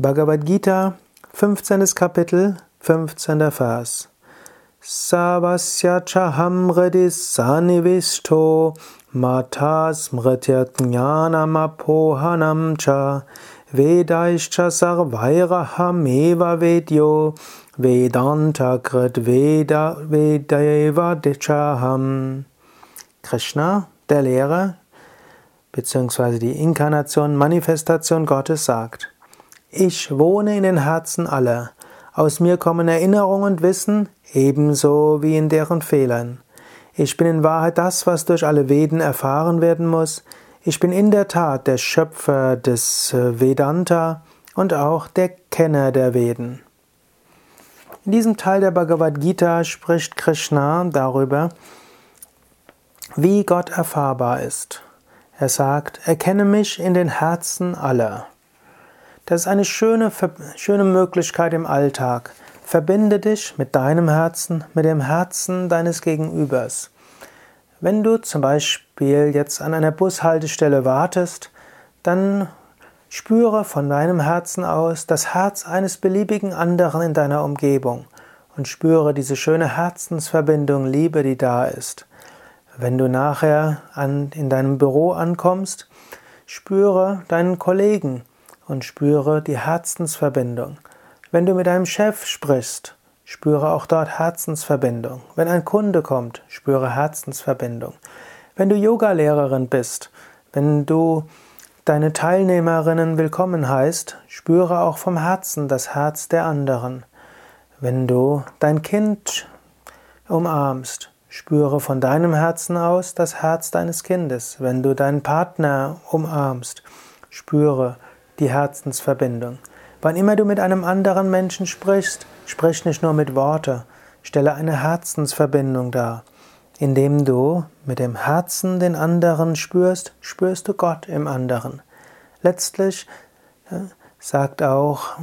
Bhagavad Gita, 15. Kapitel, 15. Vers. Savasya chaham hridis sanivishto matas mrityat jnanamapohanam cha vedaischa sarvairaham vedyo vedanta krit veda vedeva dichaham. Krishna, der Lehrer, beziehungsweise die Inkarnation, Manifestation Gottes sagt, ich wohne in den Herzen aller. Aus mir kommen Erinnerung und Wissen, ebenso wie in deren Fehlern. Ich bin in Wahrheit das, was durch alle Veden erfahren werden muss. Ich bin in der Tat der Schöpfer des äh, Vedanta und auch der Kenner der Veden. In diesem Teil der Bhagavad Gita spricht Krishna darüber, wie Gott erfahrbar ist. Er sagt, erkenne mich in den Herzen aller. Das ist eine schöne, schöne Möglichkeit im Alltag. Verbinde dich mit deinem Herzen, mit dem Herzen deines Gegenübers. Wenn du zum Beispiel jetzt an einer Bushaltestelle wartest, dann spüre von deinem Herzen aus das Herz eines beliebigen anderen in deiner Umgebung und spüre diese schöne Herzensverbindung, Liebe, die da ist. Wenn du nachher an, in deinem Büro ankommst, spüre deinen Kollegen, und spüre die Herzensverbindung. Wenn du mit deinem Chef sprichst, spüre auch dort Herzensverbindung. Wenn ein Kunde kommt, spüre Herzensverbindung. Wenn du Yogalehrerin bist, wenn du deine Teilnehmerinnen willkommen heißt, spüre auch vom Herzen das Herz der anderen. Wenn du dein Kind umarmst, spüre von deinem Herzen aus das Herz deines Kindes. Wenn du deinen Partner umarmst, spüre die Herzensverbindung. Wann immer du mit einem anderen Menschen sprichst, sprich nicht nur mit Worte, stelle eine Herzensverbindung dar. Indem du mit dem Herzen den anderen spürst, spürst du Gott im anderen. Letztlich sagt auch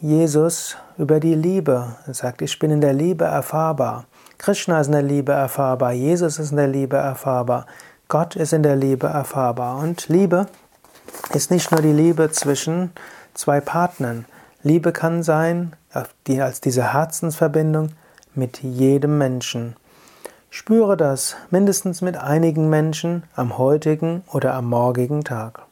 Jesus über die Liebe. Er sagt, ich bin in der Liebe erfahrbar. Krishna ist in der Liebe erfahrbar. Jesus ist in der Liebe erfahrbar. Gott ist in der Liebe erfahrbar. Und Liebe ist nicht nur die Liebe zwischen zwei Partnern. Liebe kann sein, als diese Herzensverbindung mit jedem Menschen. Spüre das mindestens mit einigen Menschen am heutigen oder am morgigen Tag.